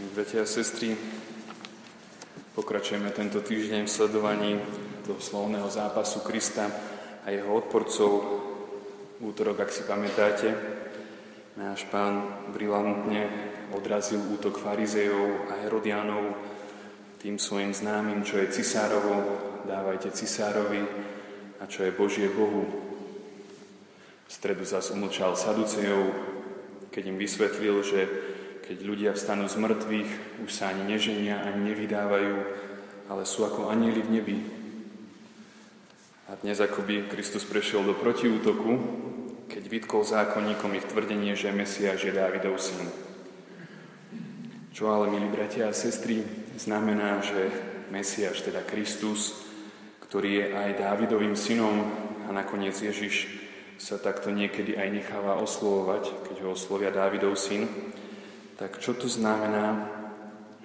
Bratia a sestry, pokračujeme tento týždeň v sledovaní toho slovného zápasu Krista a jeho odporcov. Útorok, ak si pamätáte, náš pán brilantne odrazil útok farizejov a herodianov tým svojim známym, čo je cisárovo, dávajte cisárovi a čo je Božie Bohu. V stredu zas umlčal Saducejov, keď im vysvetlil, že keď ľudia vstanú z mŕtvych, už sa ani neženia, ani nevydávajú, ale sú ako anieli v nebi. A dnes akoby Kristus prešiel do protiútoku, keď vytkol zákonníkom ich tvrdenie, že Mesiáš je Dávidov syn. Čo ale, milí bratia a sestry, znamená, že Mesiáš, teda Kristus, ktorý je aj Dávidovým synom a nakoniec Ježiš sa takto niekedy aj necháva oslovovať, keď ho oslovia Dávidov syn, tak čo to znamená,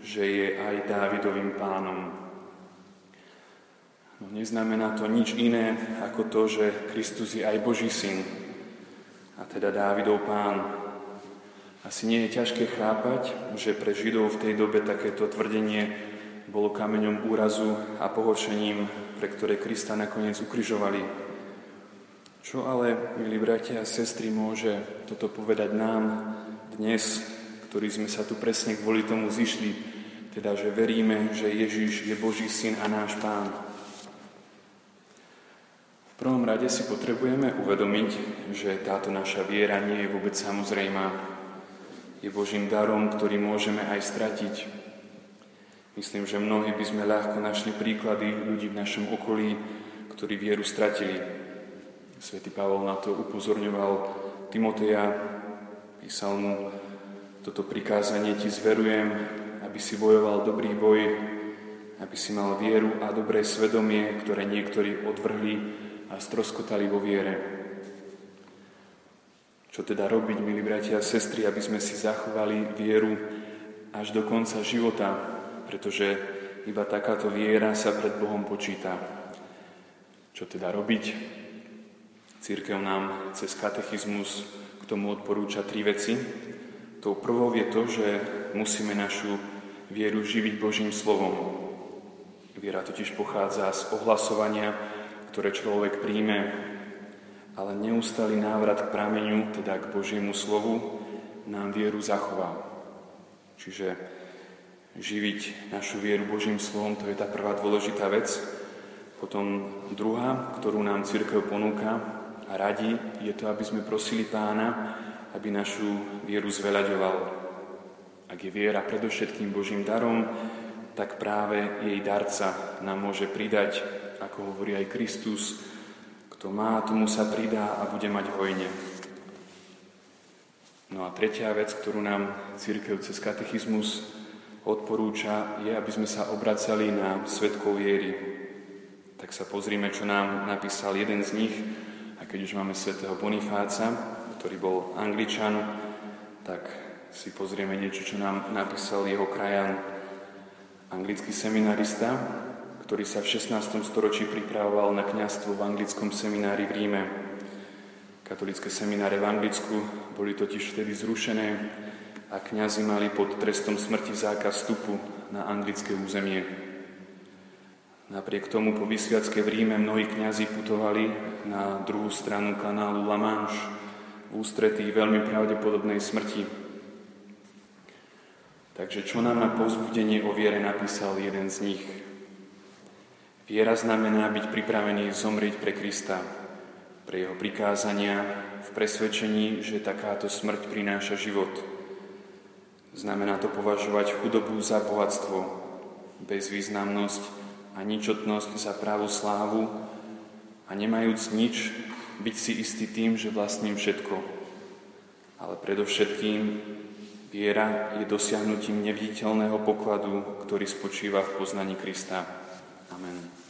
že je aj Dávidovým pánom? No, neznamená to nič iné ako to, že Kristus je aj Boží syn, a teda Dávidov pán. Asi nie je ťažké chápať, že pre Židov v tej dobe takéto tvrdenie bolo kameňom úrazu a pohoršením, pre ktoré Krista nakoniec ukrižovali. Čo ale, milí bratia a sestry, môže toto povedať nám dnes, ktorí sme sa tu presne kvôli tomu zišli, teda že veríme, že Ježiš je Boží syn a náš pán. V prvom rade si potrebujeme uvedomiť, že táto naša viera nie je vôbec samozrejmá. Je Božím darom, ktorý môžeme aj stratiť. Myslím, že mnohí by sme ľahko našli príklady ľudí v našom okolí, ktorí vieru stratili. Svetý Pavol na to upozorňoval Timoteja, písal mu, toto prikázanie ti zverujem, aby si bojoval dobrý boj, aby si mal vieru a dobré svedomie, ktoré niektorí odvrhli a stroskotali vo viere. Čo teda robiť, milí bratia a sestry, aby sme si zachovali vieru až do konca života, pretože iba takáto viera sa pred Bohom počíta. Čo teda robiť? Církev nám cez katechizmus k tomu odporúča tri veci. Tou prvou je to, že musíme našu vieru živiť Božím slovom. Viera totiž pochádza z ohlasovania, ktoré človek príjme, ale neustály návrat k prameňu, teda k Božiemu slovu, nám vieru zachová. Čiže živiť našu vieru Božím slovom, to je tá prvá dôležitá vec. Potom druhá, ktorú nám církev ponúka a radí, je to, aby sme prosili pána, aby našu vieru zveľaďoval. Ak je viera predovšetkým Božím darom, tak práve jej darca nám môže pridať, ako hovorí aj Kristus, kto má, tomu sa pridá a bude mať hojne. No a tretia vec, ktorú nám církev cez katechizmus odporúča, je, aby sme sa obracali na svetkov viery. Tak sa pozrime, čo nám napísal jeden z nich, a keď už máme svätého Bonifáca, ktorý bol angličan, tak si pozrieme niečo, čo nám napísal jeho krajan, anglický seminarista, ktorý sa v 16. storočí pripravoval na kňazstvo v anglickom seminári v Ríme. Katolické semináre v Anglicku boli totiž vtedy zrušené a kňazi mali pod trestom smrti zákaz vstupu na anglické územie. Napriek tomu po vysviacke v Ríme mnohí kňazi putovali na druhú stranu kanálu La Manche, ústretí veľmi pravdepodobnej smrti. Takže čo nám na povzbudenie o viere napísal jeden z nich? Viera znamená byť pripravený zomrieť pre Krista, pre jeho prikázania, v presvedčení, že takáto smrť prináša život. Znamená to považovať chudobu za bohatstvo, bezvýznamnosť a ničotnosť za právu slávu a nemajúc nič, byť si istý tým, že vlastním všetko. Ale predovšetkým viera je dosiahnutím neviditeľného pokladu, ktorý spočíva v poznaní Krista. Amen.